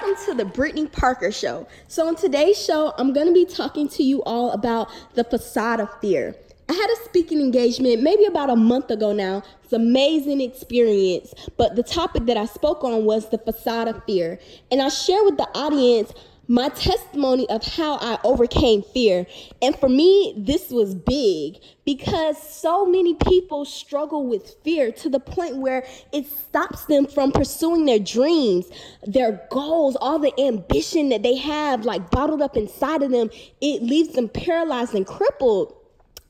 welcome to the Brittany Parker Show. So, on today's show, I'm going to be talking to you all about the facade of fear. I had a speaking engagement maybe about a month ago now. It's an amazing experience, but the topic that I spoke on was the facade of fear. And I share with the audience my testimony of how I overcame fear. And for me, this was big because so many people struggle with fear to the point where it stops them from pursuing their dreams, their goals, all the ambition that they have, like bottled up inside of them. It leaves them paralyzed and crippled.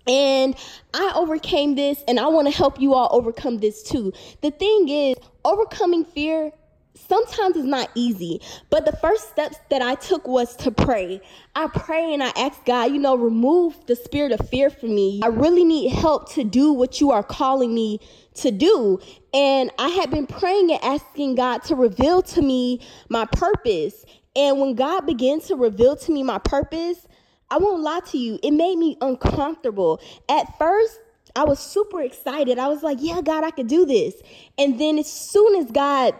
And I overcame this, and I want to help you all overcome this too. The thing is, overcoming fear sometimes it's not easy, but the first steps that I took was to pray. I pray and I ask God, you know, remove the spirit of fear from me. I really need help to do what you are calling me to do. And I had been praying and asking God to reveal to me my purpose. And when God began to reveal to me my purpose, I won't lie to you, it made me uncomfortable. At first, I was super excited. I was like, yeah, God, I could do this. And then as soon as God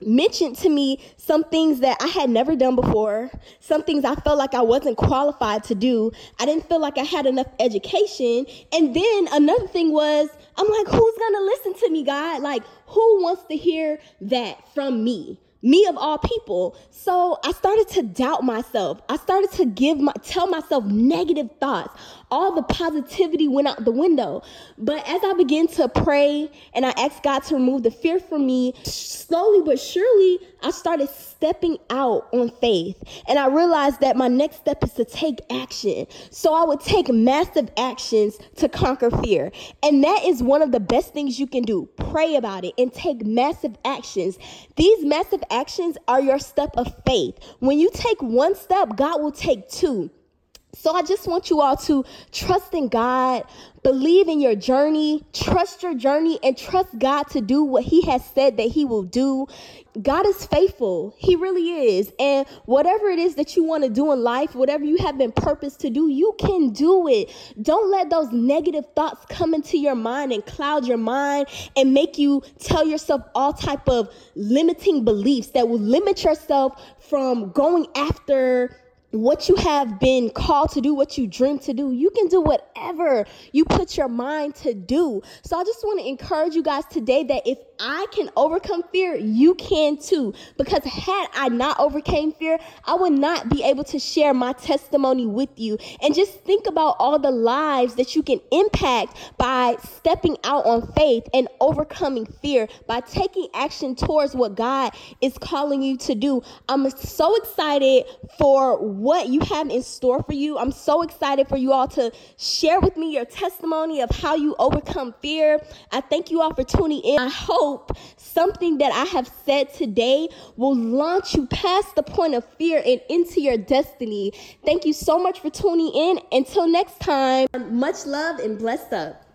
mentioned to me some things that I had never done before, some things I felt like I wasn't qualified to do. I didn't feel like I had enough education. And then another thing was, I'm like, who's gonna listen to me, God? Like, who wants to hear that from me? Me of all people. So I started to doubt myself. I started to give my tell myself negative thoughts. All the positivity went out the window. But as I began to pray and I asked God to remove the fear from me, slowly but surely I started stepping out on faith. And I realized that my next step is to take action. So I would take massive actions to conquer fear. And that is one of the best things you can do. Pray about it and take massive actions. These massive actions are your step of faith. When you take one step, God will take two. So I just want you all to trust in God, believe in your journey, trust your journey, and trust God to do what He has said that He will do. God is faithful. He really is. And whatever it is that you want to do in life, whatever you have been purposed to do, you can do it. Don't let those negative thoughts come into your mind and cloud your mind and make you tell yourself all type of limiting beliefs that will limit yourself from going after what you have been called to do, what you dream to do, you can do whatever you put your mind to do. So I just want to encourage you guys today that if I can overcome fear, you can too. Because had I not overcame fear, I would not be able to share my testimony with you. And just think about all the lives that you can impact by stepping out on faith and overcoming fear, by taking action towards what God is calling you to do. I'm so excited for what you have in store for you. I'm so excited for you all to share with me your testimony of how you overcome fear. I thank you all for tuning in. I hope something that I have said today will launch you past the point of fear and into your destiny. Thank you so much for tuning in. Until next time, much love and blessed up.